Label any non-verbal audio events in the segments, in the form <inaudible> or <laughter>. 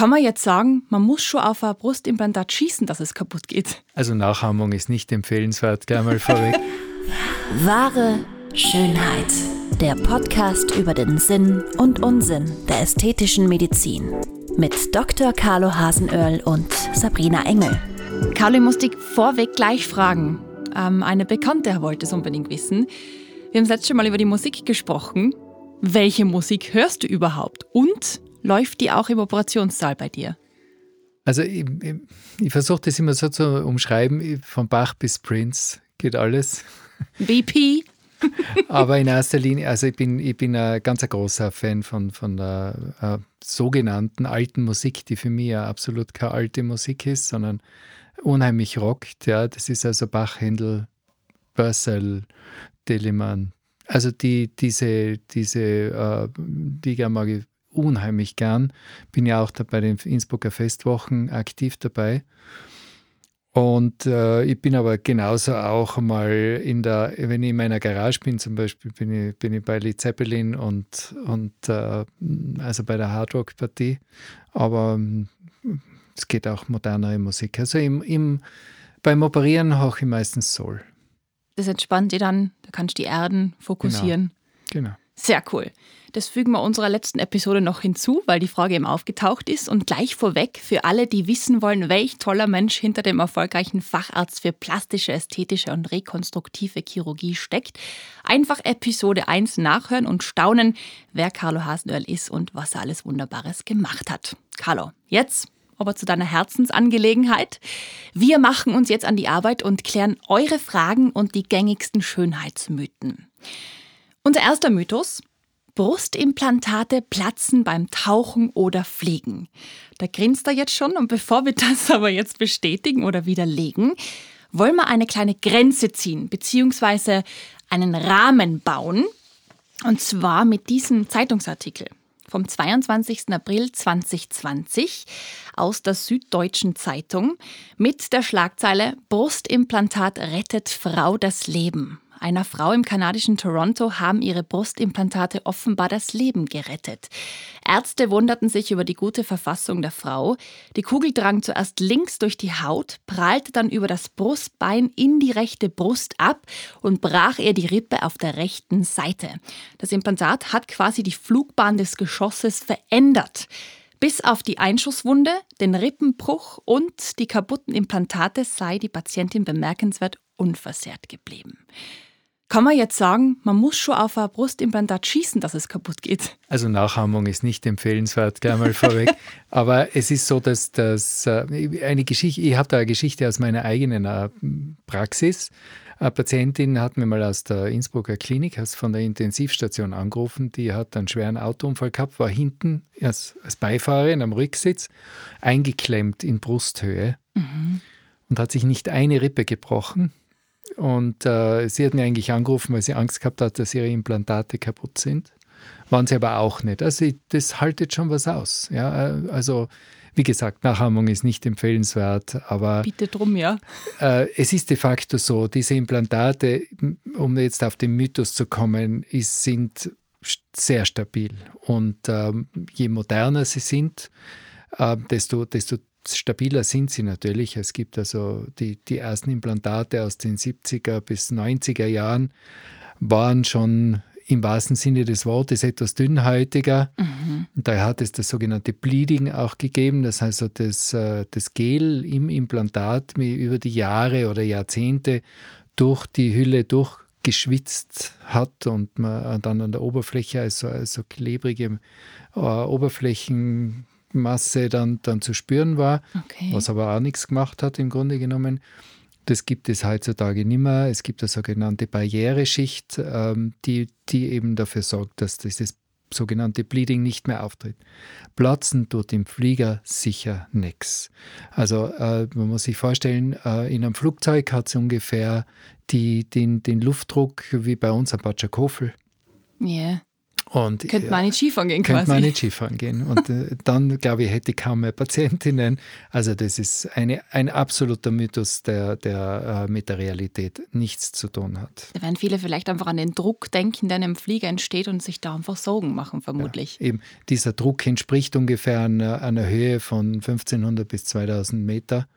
Kann man jetzt sagen, man muss schon auf ein Brustimplantat schießen, dass es kaputt geht? Also Nachahmung ist nicht empfehlenswert, gleich mal vorweg. <laughs> Wahre Schönheit. Der Podcast über den Sinn und Unsinn der ästhetischen Medizin. Mit Dr. Carlo Hasenöhrl und Sabrina Engel. Carlo, ich muss dich vorweg gleich fragen. Ähm, eine Bekannte wollte es unbedingt wissen. Wir haben das letzte Mal über die Musik gesprochen. Welche Musik hörst du überhaupt? Und läuft die auch im Operationssaal bei dir? Also ich, ich, ich versuche das immer so zu umschreiben, von Bach bis Prince geht alles. <laughs> BP? <laughs> Aber in erster Linie, also ich bin, ich bin ein ganz großer Fan von, von der äh, sogenannten alten Musik, die für mich ja absolut keine alte Musik ist, sondern unheimlich rockt. Ja. Das ist also Bach, Händel, Purcell, Telemann. Also die, diese, diese äh, die mag ich unheimlich gern. Bin ja auch da bei den Innsbrucker Festwochen aktiv dabei. Und äh, ich bin aber genauso auch mal in der, wenn ich in meiner Garage bin, zum Beispiel, bin ich, bin ich bei Led Zeppelin und, und äh, also bei der Hardrock-Partie. Aber ähm, es geht auch modernere Musik. Also im, im, beim Operieren höre ich meistens Soul. Das entspannt dir dann, da kannst du die Erden fokussieren. Genau. genau. Sehr cool. Das fügen wir unserer letzten Episode noch hinzu, weil die Frage eben aufgetaucht ist. Und gleich vorweg für alle, die wissen wollen, welch toller Mensch hinter dem erfolgreichen Facharzt für plastische, ästhetische und rekonstruktive Chirurgie steckt, einfach Episode 1 nachhören und staunen, wer Carlo Hasenöhrl ist und was er alles Wunderbares gemacht hat. Carlo, jetzt aber zu deiner Herzensangelegenheit. Wir machen uns jetzt an die Arbeit und klären eure Fragen und die gängigsten Schönheitsmythen. Unser erster Mythos. Brustimplantate platzen beim Tauchen oder Fliegen. Da grinst er jetzt schon und bevor wir das <laughs> aber jetzt bestätigen oder widerlegen, wollen wir eine kleine Grenze ziehen bzw. einen Rahmen bauen. Und zwar mit diesem Zeitungsartikel vom 22. April 2020 aus der Süddeutschen Zeitung mit der Schlagzeile Brustimplantat rettet Frau das Leben einer Frau im kanadischen Toronto haben ihre Brustimplantate offenbar das Leben gerettet. Ärzte wunderten sich über die gute Verfassung der Frau. Die Kugel drang zuerst links durch die Haut, prallte dann über das Brustbein in die rechte Brust ab und brach ihr die Rippe auf der rechten Seite. Das Implantat hat quasi die Flugbahn des Geschosses verändert. Bis auf die Einschusswunde, den Rippenbruch und die kaputten Implantate sei die Patientin bemerkenswert unversehrt geblieben. Kann man jetzt sagen, man muss schon auf ein Brustimplantat schießen, dass es kaputt geht? Also Nachahmung ist nicht empfehlenswert, gleich mal vorweg. <laughs> Aber es ist so, dass das äh, eine Geschichte, ich habe da eine Geschichte aus meiner eigenen äh, Praxis. Eine Patientin hat mir mal aus der Innsbrucker Klinik, also von der Intensivstation angerufen, die hat einen schweren Autounfall gehabt, war hinten als, als Beifahrerin am Rücksitz eingeklemmt in Brusthöhe mhm. und hat sich nicht eine Rippe gebrochen und äh, sie hat mir eigentlich angerufen, weil sie Angst gehabt hat, dass ihre Implantate kaputt sind. Waren sie aber auch nicht. Also das haltet schon was aus. Ja, äh, also wie gesagt, Nachahmung ist nicht empfehlenswert, aber. Bitte drum, ja. Äh, es ist de facto so, diese Implantate, um jetzt auf den Mythos zu kommen, ist, sind sehr stabil. Und ähm, je moderner sie sind, äh, desto, desto stabiler sind sie natürlich. Es gibt also die, die ersten Implantate aus den 70er bis 90er Jahren waren schon im wahrsten Sinne des Wortes etwas dünnhäutiger. Mhm. Da hat es das sogenannte Bleeding auch gegeben, das heißt, das, äh, das Gel im Implantat über die Jahre oder Jahrzehnte durch die Hülle durchgeschwitzt hat und man dann an der Oberfläche also, also klebrige äh, Oberflächen Masse dann, dann zu spüren war, okay. was aber auch nichts gemacht hat im Grunde genommen. Das gibt es heutzutage nicht mehr. Es gibt eine sogenannte Barriereschicht, ähm, die, die eben dafür sorgt, dass dieses sogenannte Bleeding nicht mehr auftritt. Platzen tut im Flieger sicher nichts. Also äh, man muss sich vorstellen, äh, in einem Flugzeug hat es ungefähr die, den, den Luftdruck wie bei uns ein Patschakofel. Yeah. Und, könnte man nicht Skifahren gehen könnte quasi. man nicht Skifahren gehen. Und äh, <laughs> dann, glaube ich, hätte ich kaum mehr Patientinnen. Also das ist eine, ein absoluter Mythos, der, der äh, mit der Realität nichts zu tun hat. Da werden viele vielleicht einfach an den Druck denken, der einem Flieger entsteht und sich da einfach Sorgen machen, vermutlich. Ja, eben, dieser Druck entspricht ungefähr einer, einer Höhe von 1500 bis 2000 Meter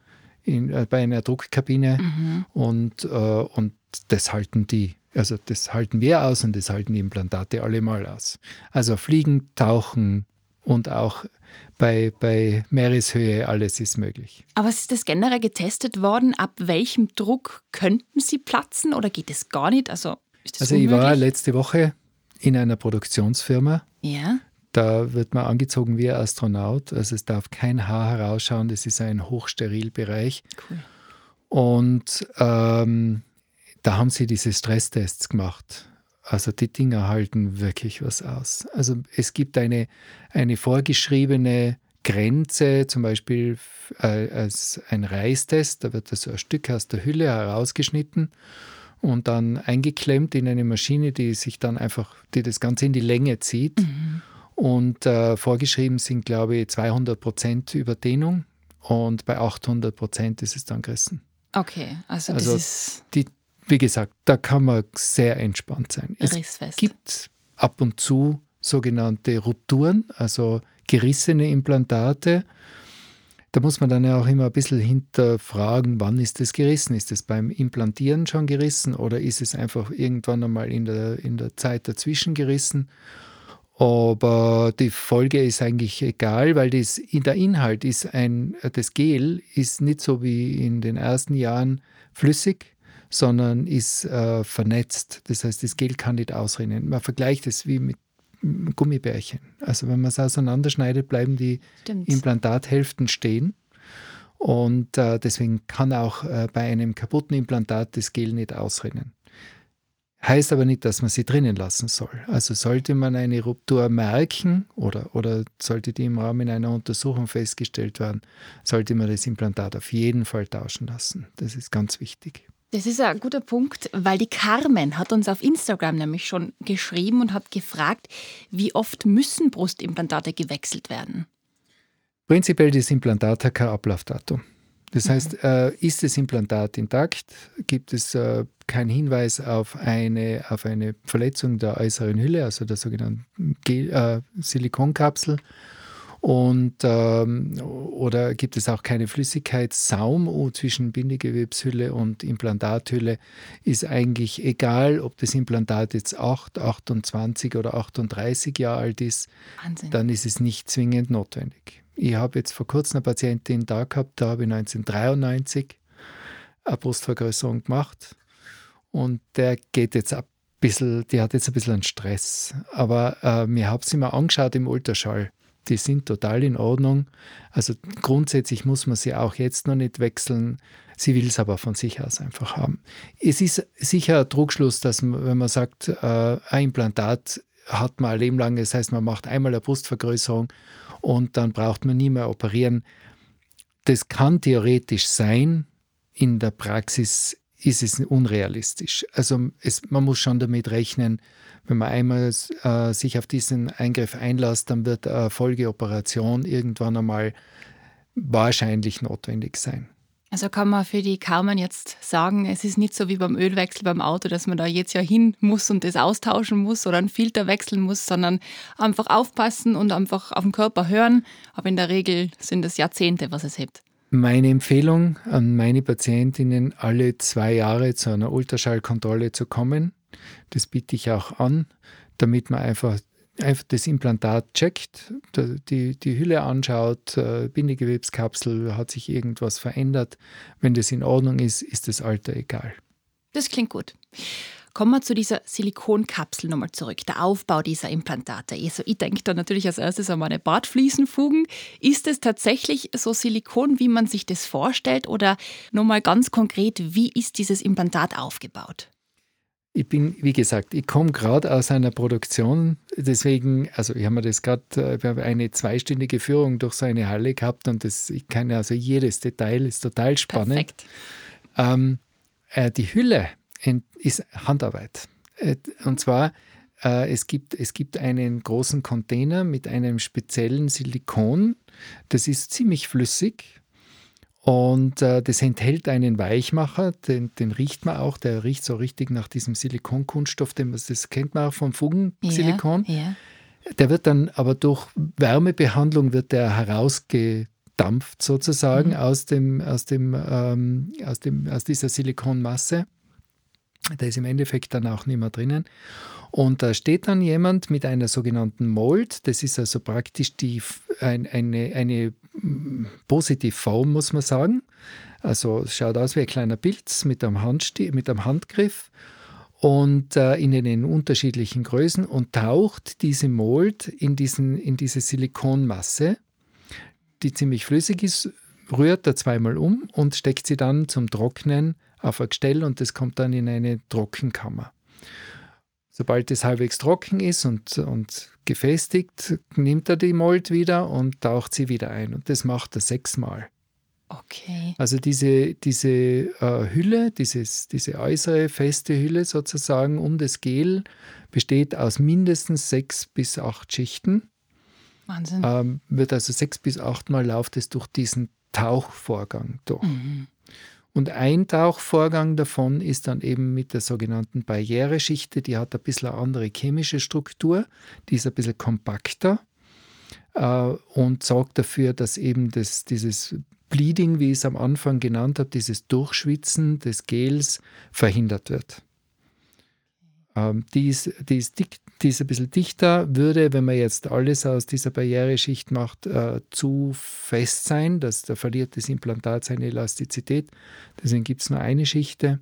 in, äh, bei einer Druckkabine. Mhm. Und, äh, und das halten die also das halten wir aus und das halten die Implantate allemal aus. Also Fliegen, Tauchen und auch bei, bei Meereshöhe alles ist möglich. Aber ist das generell getestet worden? Ab welchem Druck könnten sie platzen oder geht es gar nicht? Also, also unmöglich? ich war letzte Woche in einer Produktionsfirma. Ja. Da wird man angezogen wie ein Astronaut. Also es darf kein Haar herausschauen. Das ist ein Hochsterilbereich. Cool. Und ähm, da haben sie diese Stresstests gemacht. Also die Dinger halten wirklich was aus. Also es gibt eine, eine vorgeschriebene Grenze, zum Beispiel äh, als ein Reistest, da wird so ein Stück aus der Hülle herausgeschnitten und dann eingeklemmt in eine Maschine, die sich dann einfach, die das Ganze in die Länge zieht. Mhm. Und äh, vorgeschrieben sind, glaube ich, 200 Prozent Überdehnung und bei 800 Prozent ist es dann gerissen. Okay, also, Also das ist Die, wie gesagt, da kann man sehr entspannt sein. Es rissfest. gibt ab und zu sogenannte Rupturen, also gerissene Implantate. Da muss man dann ja auch immer ein bisschen hinterfragen, wann ist das gerissen? Ist es beim Implantieren schon gerissen oder ist es einfach irgendwann einmal in der, in der Zeit dazwischen gerissen? Aber die Folge ist eigentlich egal, weil das, der Inhalt ist ein, das Gel ist nicht so wie in den ersten Jahren flüssig, sondern ist äh, vernetzt. Das heißt, das Gel kann nicht ausrinnen. Man vergleicht es wie mit Gummibärchen. Also wenn man es auseinanderschneidet, bleiben die Stimmt. Implantathälften stehen. Und äh, deswegen kann auch äh, bei einem kaputten Implantat das Gel nicht ausrinnen. Heißt aber nicht, dass man sie drinnen lassen soll. Also sollte man eine Ruptur merken oder, oder sollte die im Rahmen einer Untersuchung festgestellt werden, sollte man das Implantat auf jeden Fall tauschen lassen. Das ist ganz wichtig. Das ist ein guter Punkt, weil die Carmen hat uns auf Instagram nämlich schon geschrieben und hat gefragt, wie oft müssen Brustimplantate gewechselt werden? Prinzipiell das Implantat hat kein Ablaufdatum. Das heißt, äh, ist das Implantat intakt, gibt es äh, keinen Hinweis auf eine, auf eine Verletzung der äußeren Hülle, also der sogenannten Gel, äh, Silikonkapsel. Und, ähm, oder gibt es auch keine Flüssigkeitssaum oh, zwischen Bindegewebshülle und Implantathülle, ist eigentlich egal, ob das Implantat jetzt 8, 28 oder 38 Jahre alt ist, Wahnsinn. dann ist es nicht zwingend notwendig. Ich habe jetzt vor kurzem eine Patientin da gehabt, da habe ich 1993 eine Brustvergrößerung gemacht und der geht jetzt ein bisschen, die hat jetzt ein bisschen einen Stress. Aber äh, mir habe sie mal angeschaut im Ultraschall. Die sind total in Ordnung. Also grundsätzlich muss man sie auch jetzt noch nicht wechseln. Sie will es aber von sich aus einfach haben. Es ist sicher ein Trugschluss, dass man, wenn man sagt, äh, ein Implantat hat man ein Leben lang, das heißt, man macht einmal eine Brustvergrößerung und dann braucht man nie mehr operieren. Das kann theoretisch sein, in der Praxis ist es unrealistisch. Also es, man muss schon damit rechnen, wenn man einmal äh, sich auf diesen Eingriff einlässt, dann wird eine Folgeoperation irgendwann einmal wahrscheinlich notwendig sein. Also kann man für die Carmen jetzt sagen, es ist nicht so wie beim Ölwechsel beim Auto, dass man da jetzt ja hin muss und das austauschen muss oder einen Filter wechseln muss, sondern einfach aufpassen und einfach auf den Körper hören. Aber in der Regel sind es Jahrzehnte, was es hebt. Meine Empfehlung an meine Patientinnen, alle zwei Jahre zu einer Ultraschallkontrolle zu kommen. Das biete ich auch an, damit man einfach, einfach das Implantat checkt, die, die Hülle anschaut, äh, Bindegewebskapsel, hat sich irgendwas verändert. Wenn das in Ordnung ist, ist das Alter egal. Das klingt gut. Kommen wir zu dieser Silikonkapsel nochmal zurück, der Aufbau dieser Implantate. Also ich denke da natürlich als erstes an meine Bartfliesenfugen. Ist es tatsächlich so Silikon, wie man sich das vorstellt? Oder nochmal ganz konkret, wie ist dieses Implantat aufgebaut? Ich bin, wie gesagt, ich komme gerade aus einer Produktion, deswegen, also ich habe mir das gerade, wir haben eine zweistündige Führung durch so eine Halle gehabt und das, ich kann also jedes Detail, ist total spannend. Perfekt. Ähm, äh, die Hülle ist Handarbeit. Äh, und zwar Äh, es, gibt, es gibt einen großen Container mit einem speziellen Silikon. Das ist ziemlich flüssig und äh, das enthält einen Weichmacher, den, den, riecht man auch, der riecht so richtig nach diesem Silikonkunststoff, den, das kennt man auch vom Fugensilikon. Ja, ja. Der wird dann aber durch Wärmebehandlung wird der herausgedampft sozusagen mhm. aus, dem, aus, dem, ähm, aus, dem, aus dieser Silikonmasse. Der ist im Endeffekt dann auch nicht mehr drinnen. Und da steht dann jemand mit einer sogenannten Mold. Das ist also praktisch die, ein, eine, eine mm, Positivform, muss man sagen. Also es schaut aus wie ein kleiner Pilz mit einem, Handsti mit einem Handgriff und äh, in den unterschiedlichen Größen und taucht diese Mold in, diesen, in diese Silikonmasse, die ziemlich flüssig ist, rührt da zweimal um und steckt sie dann zum Trocknen auf ein Gestell und das kommt dann in eine Trockenkammer. Sobald es halbwegs trocken ist und, und gefestigt, nimmt er die Mold wieder und taucht sie wieder ein. Und das macht er sechsmal. Okay. Also diese, diese äh, Hülle, dieses, diese äußere feste Hülle sozusagen um das Gel besteht aus mindestens sechs bis acht Schichten. Wahnsinn. Ähm, wird also sechs bis achtmal läuft es durch diesen Tauchvorgang durch. Mhm. Und ein Tauchvorgang davon ist dann eben mit der sogenannten Barriereschichte, die hat ein bisschen eine andere chemische Struktur, die ist ein bisschen kompakter äh, und sorgt dafür, dass eben das, dieses Bleeding, wie ich es am Anfang genannt habe, dieses Durchschwitzen des Gels verhindert wird. Ähm, die, ist, die, ist dick, die ist ein bisschen dichter, würde, wenn man jetzt alles aus dieser Barriereschicht macht, äh, zu fest sein. dass da verliert das Implantat seine Elastizität. Deswegen gibt es nur eine Schichte,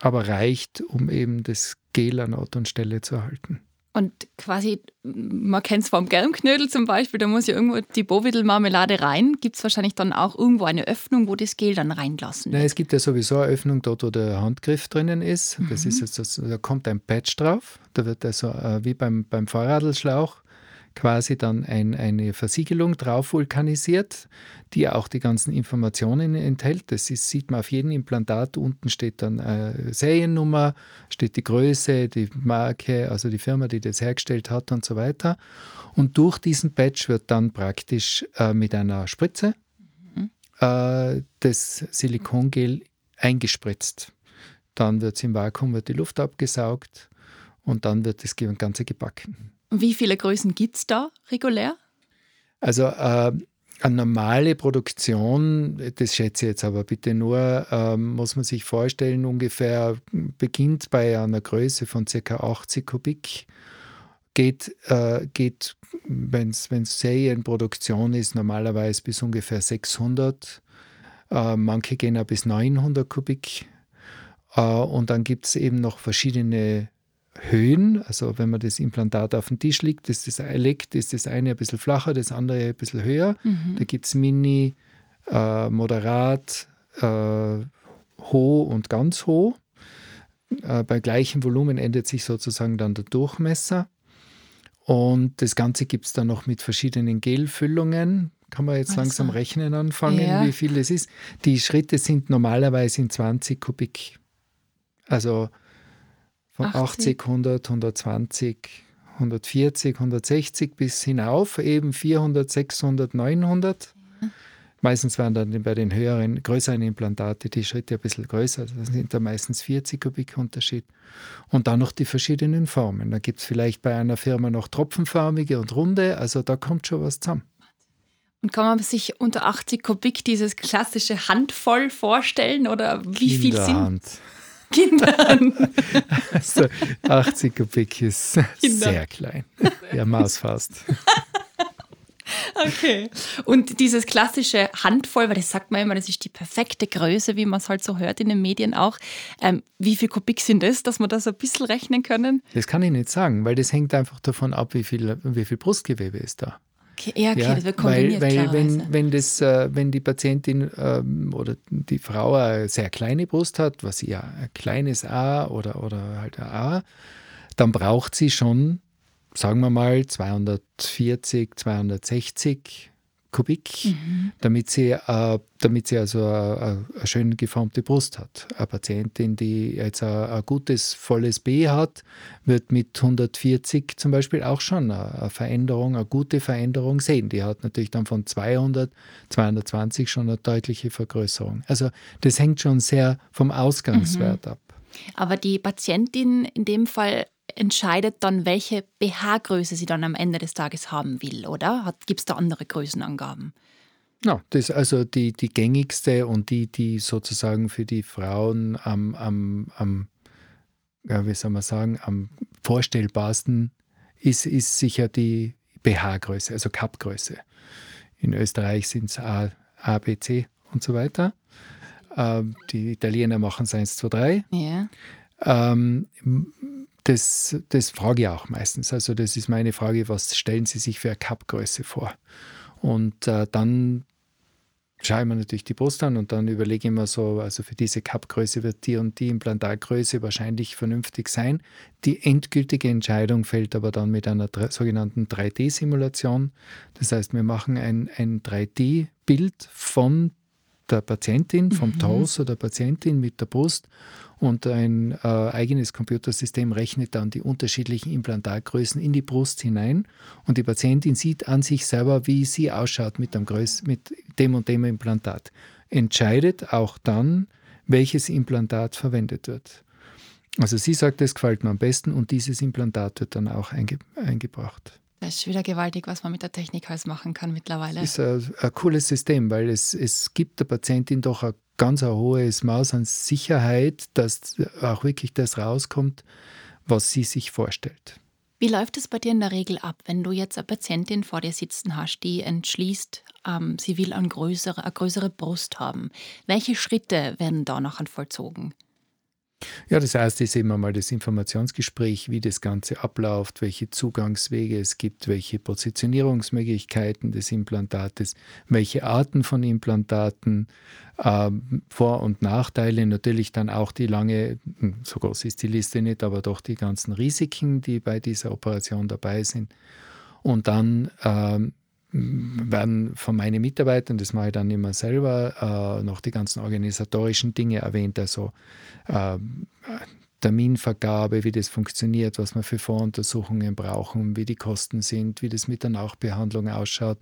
aber reicht, um eben das Gel an Ort und Stelle zu erhalten. Und quasi, man kennt es vom Gelmknödel zum Beispiel, da muss ja irgendwo die Bovidel-Marmelade rein. Gibt es wahrscheinlich dann auch irgendwo eine Öffnung, wo das Gel dann reinlassen wird? Nein, es gibt ja sowieso eine Öffnung dort, wo der Handgriff drinnen ist. Das mhm. ist jetzt, das, da kommt ein Patch drauf. Da wird also äh, wie beim, beim Fahrradlschlauch quasi dann ein, eine Versiegelung drauf vulkanisiert, die auch die ganzen Informationen enthält. Das ist, sieht man auf jedem Implantat. Unten steht dann äh, Seriennummer, steht die Größe, die Marke, also die Firma, die das hergestellt hat und so weiter. Und durch diesen Patch wird dann praktisch äh, mit einer Spritze mhm. äh, das Silikongel eingespritzt. Dann wird es im Vakuum, wird die Luft abgesaugt und dann wird das Ganze gebacken. Wie viele Größen gibt es da regulär? Also äh, eine normale Produktion, das schätze ich jetzt aber bitte nur, äh, muss man sich vorstellen, ungefähr beginnt bei einer Größe von ca. 80 Kubik, geht, äh, geht wenn es Serienproduktion ist, normalerweise bis ungefähr 600. Äh, manche gehen auch bis 900 Kubik. Äh, und dann gibt es eben noch verschiedene Höhen, also wenn man das Implantat auf den Tisch legt, ist das, legt, ist das eine ein bisschen flacher, das andere ein bisschen höher. Mhm. Da gibt es Mini, äh, Moderat, äh, hoch und ganz hoch. Äh, bei gleichem Volumen ändert sich sozusagen dann der Durchmesser. Und das Ganze gibt es dann noch mit verschiedenen Gelfüllungen. Kann man jetzt also. langsam rechnen anfangen, ja. wie viel das ist. Die Schritte sind normalerweise in 20 Kubik. Also von 80, 100, 120, 140, 160 bis hinauf, eben 400, 600, 900. Ja. Meistens waren dann bei den höheren, größeren Implantate die Schritte ein bisschen größer. Also das sind da meistens 40 Kubik Unterschied. Und dann noch die verschiedenen Formen. Da gibt es vielleicht bei einer Firma noch tropfenförmige und runde. Also da kommt schon was zusammen. Und kann man sich unter 80 Kubik dieses klassische Handvoll vorstellen? Oder wie viel sind? Kindern. Also 80 Kubik ist Kinder. sehr klein. Ja, Maus fast. Okay. Und dieses klassische Handvoll, weil das sagt man immer, das ist die perfekte Größe, wie man es halt so hört in den Medien auch. Ähm, wie viel Kubik sind das, dass wir das ein bisschen rechnen können? Das kann ich nicht sagen, weil das hängt einfach davon ab, wie viel, wie viel Brustgewebe ist da. Okay, ja, okay, ja, das wird kombiniert, weil, weil wenn, wenn, das, äh, wenn die Patientin ähm, oder die Frau eine sehr kleine Brust hat, was ja ein kleines A oder, oder halt ein A, dann braucht sie schon, sagen wir mal, 240, 260 Kubik, mhm. damit, sie, äh, damit sie also eine, eine schön geformte Brust hat. Eine Patientin, die jetzt ein, ein, gutes, volles B hat, wird mit 140 zum Beispiel auch schon eine, eine Veränderung, eine gute Veränderung sehen. Die hat natürlich dann von 200, 220 schon eine deutliche Vergrößerung. Also das hängt schon sehr vom Ausgangswert mhm. ab. Aber die Patientin in dem Fall entscheidet dann, welche BH-Größe sie dann am Ende des Tages haben will, oder? Gibt es da andere Größenangaben? Ja, das ist also die, die gängigste und die, die sozusagen für die Frauen am, am, am ja, wie soll man sagen, am vorstellbarsten ist, ist sicher die BH-Größe, also Cup-Größe. In Österreich sind es A, A, B, C und so weiter. Ähm, die Italiener machen es 1, 2, 3. Ja. Ähm, das, das frage ich auch meistens. Also das ist meine Frage, was stellen Sie sich für eine Cup-Größe vor? Und äh, dann schaue ich mir natürlich die Brust an und dann überlege ich mir so, also für diese Cup-Größe wird die und die Implantatgröße wahrscheinlich vernünftig sein. Die endgültige Entscheidung fällt aber dann mit einer sogenannten 3D-Simulation. Das heißt, wir machen ein, ein 3D-Bild von der Patientin, vom mhm. Torso der Patientin mit der Brust und ein äh, eigenes Computersystem rechnet dann die unterschiedlichen Implantatgrößen in die Brust hinein und die Patientin sieht an sich selber, wie sie ausschaut mit dem, Größ mit dem und dem Implantat. Entscheidet auch dann, welches Implantat verwendet wird. Also sie sagt, das gefällt mir am besten und dieses Implantat wird dann auch einge eingebracht. Das ist wieder gewaltig, was man mit der Technik alles machen kann mittlerweile. Das ist ein, ein cooles System, weil es, es gibt der Patientin doch ein ganz ein hohes Maß an Sicherheit, dass auch wirklich das rauskommt, was sie sich vorstellt. Wie läuft es bei dir in der Regel ab, wenn du jetzt eine Patientin vor dir sitzen hast, die entschließt, ähm, sie will eine größere, eine größere Brust haben? Welche Schritte werden da nachher vollzogen? Ja, das erste ist eben einmal das Informationsgespräch, wie das Ganze abläuft, welche Zugangswege es gibt, welche Positionierungsmöglichkeiten des Implantates, welche Arten von Implantaten, äh, Vor- und Nachteile, natürlich dann auch die lange, hm, so groß ist die Liste nicht, aber doch die ganzen Risiken, die bei dieser Operation dabei sind. Und dann äh, werden von meinen Mitarbeitern, das mache ich dann immer selber, äh, noch die ganzen organisatorischen Dinge erwähnt, also äh, Terminvergabe, wie das funktioniert, was wir für Voruntersuchungen brauchen, wie die Kosten sind, wie das mit der Nachbehandlung ausschaut.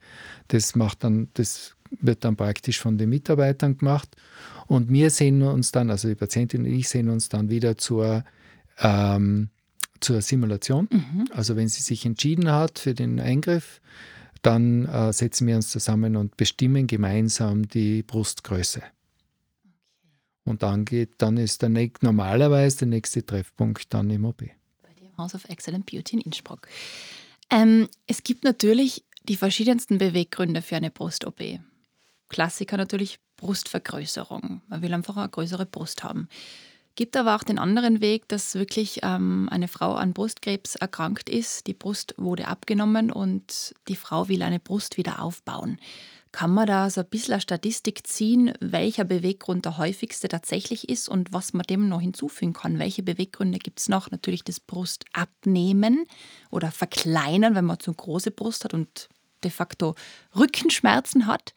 Das macht dann, das wird dann praktisch von den Mitarbeitern gemacht. Und wir sehen uns dann, also die Patientin und ich sehen uns dann wieder zur, ähm, zur Simulation. Mhm. Also wenn sie sich entschieden hat für den Eingriff, dann äh, setzen wir uns zusammen und bestimmen gemeinsam die Brustgröße. Und dann geht, dann ist der nächste, normalerweise der nächste Treffpunkt dann im OP. Bei dem House of Excellent Beauty in Innsbruck. Ähm, es gibt natürlich die verschiedensten Beweggründe für eine Brust-OP. Klassiker natürlich Brustvergrößerung. Man will einfach eine größere Brust haben. Gibt aber auch den anderen Weg, dass wirklich ähm, eine Frau an Brustkrebs erkrankt ist. Die Brust wurde abgenommen und die Frau will eine Brust wieder aufbauen. Kann man da so ein bisschen eine Statistik ziehen, welcher Beweggrund der häufigste tatsächlich ist und was man dem noch hinzufügen kann? Welche Beweggründe gibt es noch? Natürlich das Brustabnehmen oder verkleinern, wenn man zu große Brust hat und de facto Rückenschmerzen hat.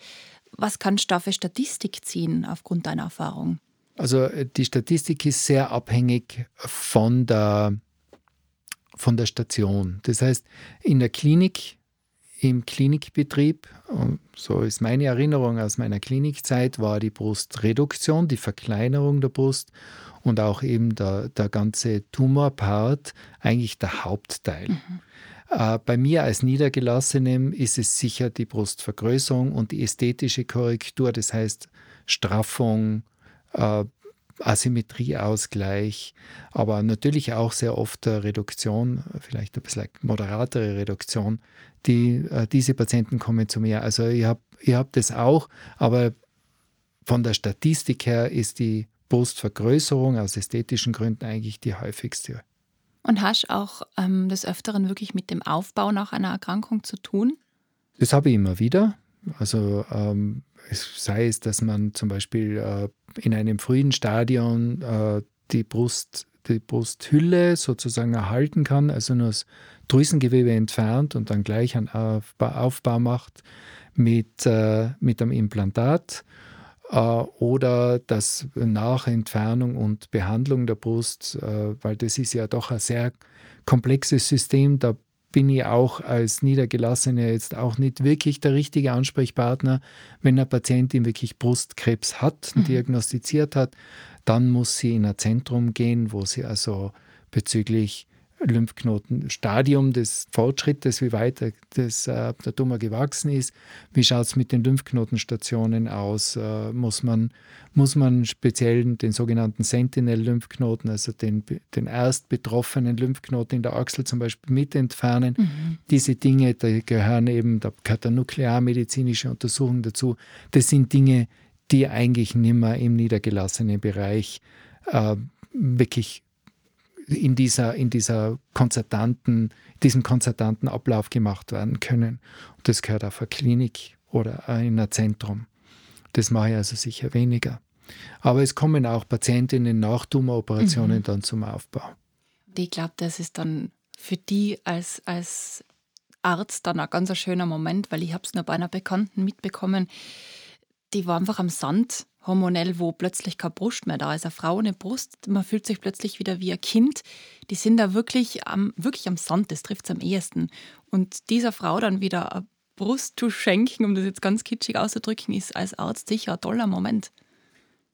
Was kannst du da für Statistik ziehen aufgrund deiner Erfahrung? Also äh, die Statistik ist sehr abhängig von der, von der Station. Das heißt, in der Klinik, im Klinikbetrieb, so ist meine Erinnerung aus meiner Klinikzeit, war die Brustreduktion, die Verkleinerung der Brust und auch eben der, der ganze Tumorpart eigentlich der Hauptteil. Mhm. Äh, bei mir als Niedergelassenem ist es sicher die Brustvergrößerung und die ästhetische Korrektur, das heißt Straffung, äh, Asymmetrieausgleich, aber natürlich auch sehr oft Reduktion, vielleicht ein bisschen moderatere Reduktion. Die, äh, diese Patienten kommen zu mir. Also ich habe ich hab das auch, aber von der Statistik her ist die Brustvergrößerung aus ästhetischen Gründen eigentlich die häufigste. Und hast auch ähm, des Öfteren wirklich mit dem Aufbau nach einer Erkrankung zu tun? Das habe ich immer wieder. Also ähm, sei es, dass man zum Beispiel äh, in einem frühen Stadion äh, die, Brust, die Brusthülle sozusagen erhalten kann, also nur das Drüsengewebe entfernt und dann gleich einen Aufbau, Aufbau macht mit, äh, mit einem Implantat äh, oder das nach Entfernung und Behandlung der Brust, äh, weil das ist ja doch ein sehr komplexes System, da bin ich auch als Niedergelassene jetzt auch nicht wirklich der richtige Ansprechpartner. Wenn eine Patientin wirklich Brustkrebs hat, mhm. diagnostiziert hat, dann muss sie in ein Zentrum gehen, wo sie also bezüglich Lymphknotenstadium des Fortschrittes, wie weit das, äh, der Tumor gewachsen ist. Wie schaut es mit den Lymphknotenstationen aus? Äh, muss, man, muss man speziell den sogenannten Sentinel-Lymphknoten, also den, den erst betroffenen Lymphknoten in der Achsel zum Beispiel mit entfernen? Mhm. Diese Dinge, da gehören eben, da gehört eine nuklearmedizinische Untersuchung dazu. Das sind Dinge, die eigentlich nicht mehr im niedergelassenen Bereich äh, wirklich in dieser, in dieser konzertanten, diesem konzertanten Ablauf gemacht werden können. Und das gehört auf eine Klinik oder in ein Zentrum. Das mache ich also sicher weniger. Aber es kommen auch Patientinnen nach Tumoroperationen mhm. dann zum Aufbau. Ich glaube, das ist dann für die als, als Arzt dann ein ganz schöner Moment, weil ich habe es nur bei einer Bekannten mitbekommen, die war einfach am Sand hormonell, wo plötzlich keine Brust mehr da ist. Eine Frau ohne Brust, man fühlt sich plötzlich wieder wie ein Kind. Die sind da wirklich am, wirklich am Sand, das trifft es am ehesten. Und dieser Frau dann wieder eine Brust zu schenken, um das jetzt ganz kitschig auszudrücken, ist als Arzt sicher ein toller Moment.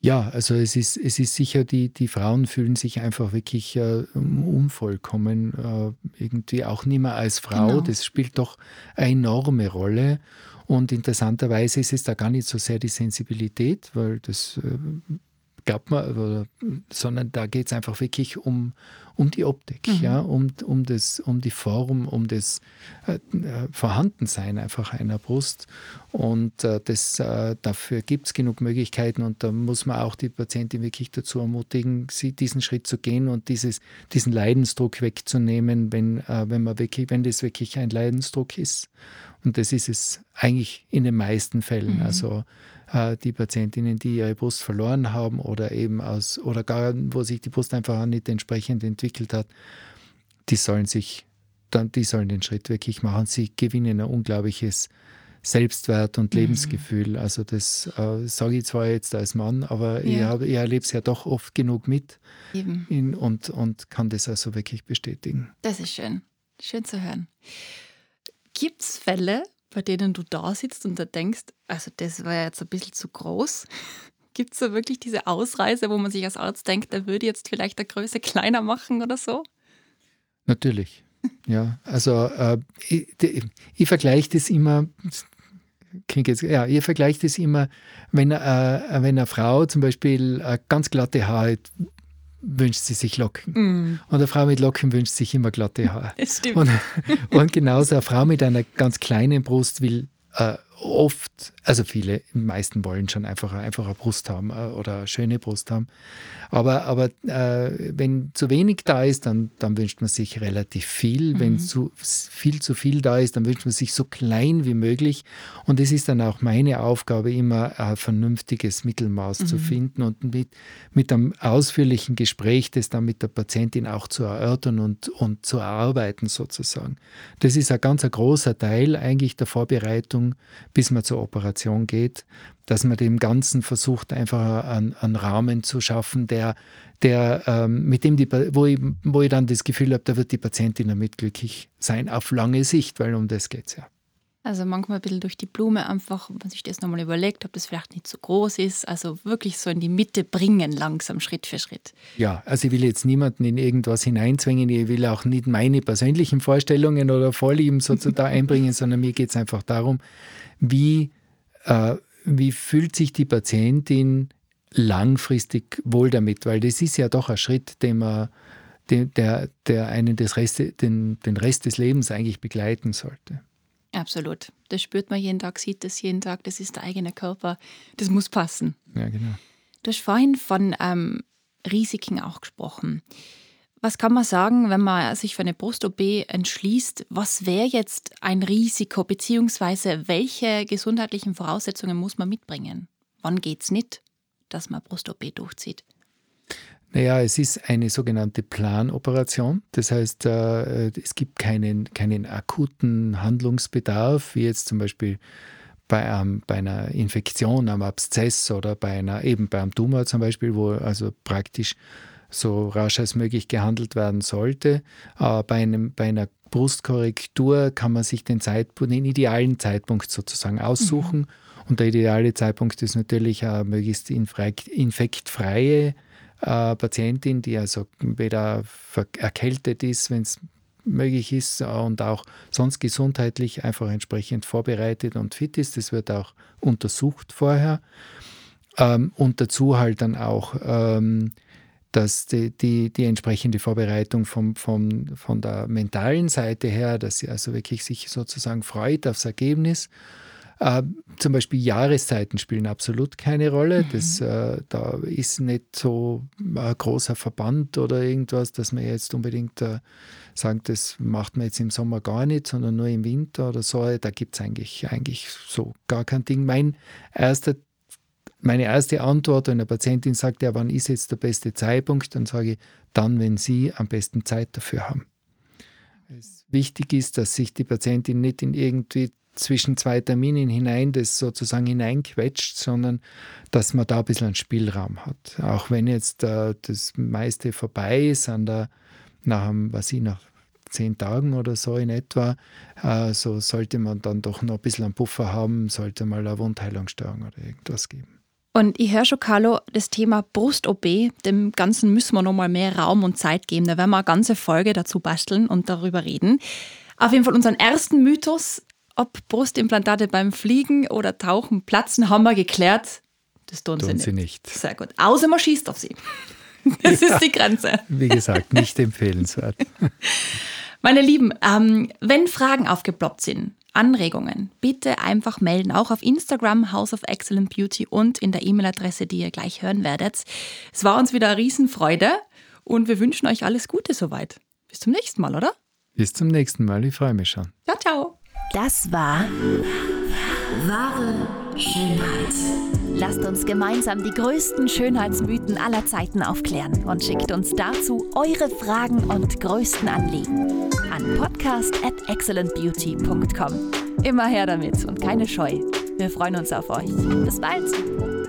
Ja, also es ist, es ist sicher, die, die Frauen fühlen sich einfach wirklich äh, unvollkommen, äh, irgendwie auch nicht mehr als Frau. Genau. Das spielt doch eine enorme Rolle. Und interessanterweise ist es da gar nicht so sehr die Sensibilität, weil das äh, glaubt man, sondern da geht es einfach wirklich um, um die Optik, mhm. ja, um, um, das, um die Form, um das äh, äh Vorhandensein einfach einer Brust. Und äh, das, äh, dafür gibt es genug Möglichkeiten und da muss man auch die Patientin wirklich dazu ermutigen, sie diesen Schritt zu gehen und dieses, diesen Leidensdruck wegzunehmen, wenn, äh, wenn, man wirklich, wenn das wirklich ein Leidensdruck ist. Und das ist es eigentlich in den meisten Fällen. Mhm. Also äh, die Patientinnen, die ihre Brust verloren haben oder eben aus oder gar, wo sich die Brust einfach nicht entsprechend entwickelt hat, die sollen sich dann, die sollen den Schritt wirklich machen. Sie gewinnen ein unglaubliches Selbstwert und mhm. Lebensgefühl. Also das äh, sage ich zwar jetzt als Mann, aber ja. ich, ich erlebe es ja doch oft genug mit in, und, und kann das also wirklich bestätigen. Das ist schön. Schön zu hören. Gibt es Fälle, bei denen du da sitzt und da denkst, also das war jetzt ein bisschen zu groß? <laughs> Gibt es da wirklich diese Ausreise, wo man sich als Arzt denkt, der würde jetzt vielleicht der Größe kleiner machen oder so? Natürlich. Ja, also äh, ich, ich vergleiche das immer, jetzt, ja, ich vergleiche das immer, wenn, äh, wenn eine Frau zum Beispiel äh, ganz glatte Haare wünscht sie sich Locken. Mm. Und eine Frau mit Locken wünscht sich immer glatte Haare. <laughs> Das stimmt. Und, und genauso eine Frau mit einer ganz kleinen Brust will äh, oft, also viele, die meisten wollen schon einfach, einfach eine Brust haben äh, oder eine schöne Brust haben. Aber, aber äh, wenn zu wenig da ist, dann, dann wünscht man sich relativ viel. Mhm. Wenn zu, viel zu viel da ist, dann wünscht man sich so klein wie möglich. Und es ist dann auch meine Aufgabe, immer ein vernünftiges Mittelmaß mhm. zu finden und mit, mit einem ausführlichen Gespräch das dann mit der Patientin auch zu erörtern und, und zu erarbeiten sozusagen. Das ist ein ganz ein großer Teil eigentlich der Vorbereitung bis man zur Operation geht, dass man dem Ganzen versucht, einfach einen, einen Rahmen zu schaffen, der, der ähm, mit dem die, wo ich, wo ich dann das Gefühl habe, da wird die Patientin damit glücklich sein, auf lange Sicht, weil um das geht es ja. Also manchmal ein bisschen durch die Blume einfach, wenn man sich das nochmal überlegt, ob das vielleicht nicht zu groß ist. Also wirklich so in die Mitte bringen, langsam, Schritt für Schritt. Ja, also ich will jetzt niemanden in irgendwas hineinzwängen. Ich will auch nicht meine persönlichen Vorstellungen oder Vorlieben sozusagen einbringen, sondern mir geht es einfach darum, wie, äh, wie fühlt sich die Patientin langfristig wohl damit? Weil das ist ja doch ein Schritt, den man, den, der, der einen das Rest, den, den Rest des Lebens eigentlich begleiten sollte. Absolut. Das spürt man jeden Tag, sieht das jeden Tag, das ist der eigene Körper. Das muss passen. Ja, genau. Du hast vorhin von ähm, Risiken auch gesprochen. Was kann man sagen, wenn man sich für eine Brust-OP entschließt? Was wäre jetzt ein Risiko, beziehungsweise welche gesundheitlichen Voraussetzungen muss man mitbringen? Wann geht es nicht, dass man Brust-OP durchzieht? Naja, es ist eine sogenannte Planoperation. Das heißt, äh, es gibt keinen, keinen akuten Handlungsbedarf, wie jetzt zum Beispiel bei, ähm, bei einer Infektion, einem Abszess oder bei einer, eben beim Tumor zum Beispiel, wo also praktisch so rasch als möglich gehandelt werden sollte. Aber bei, einem, bei einer Brustkorrektur kann man sich den Zeitpunkt, den idealen Zeitpunkt sozusagen aussuchen. Mhm. Und der ideale Zeitpunkt ist natürlich eine möglichst infektfreie äh, Patientin, die also weder erkältet ist, wenn es möglich ist und auch sonst gesundheitlich einfach entsprechend vorbereitet und fit ist. Das wird auch untersucht vorher. Ähm, und dazu halt dann auch ähm, dass die, die, die entsprechende Vorbereitung vom, vom, von der mentalen Seite her, dass sie also wirklich sich sozusagen freut aufs Ergebnis. Äh, zum Beispiel Jahreszeiten spielen absolut keine Rolle. Mhm. Das, äh, da ist nicht so ein großer Verband oder irgendwas, dass man jetzt unbedingt äh, sagt, das macht man jetzt im Sommer gar nicht, sondern nur im Winter oder so. Da gibt es eigentlich, eigentlich so gar kein Ding. Mein erster meine erste Antwort, wenn eine Patientin sagt, ja, wann ist jetzt der beste Zeitpunkt, dann sage ich, dann, wenn Sie am besten Zeit dafür haben. Es wichtig ist, dass sich die Patientin nicht in irgendwie zwischen zwei Terminen hinein das sozusagen hineinquetscht, sondern dass man da ein bisschen einen Spielraum hat. Auch wenn jetzt äh, das meiste vorbei ist, an der, nach, was ich, nach zehn Tagen oder so in etwa, äh, so sollte man dann doch noch ein bisschen einen Puffer haben, sollte mal eine Wundheilungsstörung oder irgendwas geben. Und ich höre schon, Carlo, das Thema Brust-OP, dem Ganzen müssen wir nochmal mehr Raum und Zeit geben. Da werden wir eine ganze Folge dazu basteln und darüber reden. Auf jeden Fall unseren ersten Mythos, ob Brustimplantate beim Fliegen oder Tauchen platzen, haben wir geklärt. Das tun, tun sie, nicht. sie, nicht. Sehr gut. Außer man schießt auf sie. <laughs> Das ja, ist die Grenze. Wie gesagt, nicht empfehlenswert. <laughs> Meine Lieben, ähm, wenn Fragen aufgeploppt sind, Anregungen, bitte einfach melden, auch auf Instagram House of Excellent Beauty und in der E-Mail-Adresse, die ihr gleich hören werdet. Es war uns wieder eine Riesenfreude und wir wünschen euch alles Gute soweit. Bis zum nächsten Mal, oder? Bis zum nächsten Mal, ich freue mich schon. Ciao, ciao. Das war wahre Schönheit. Lasst uns gemeinsam die größten Schönheitsmythen aller Zeiten aufklären und schickt uns dazu eure Fragen und größten Anliegen an podcast at excellentbeauty.com. Immer her damit und keine Scheu. Wir freuen uns auf euch. Bis bald!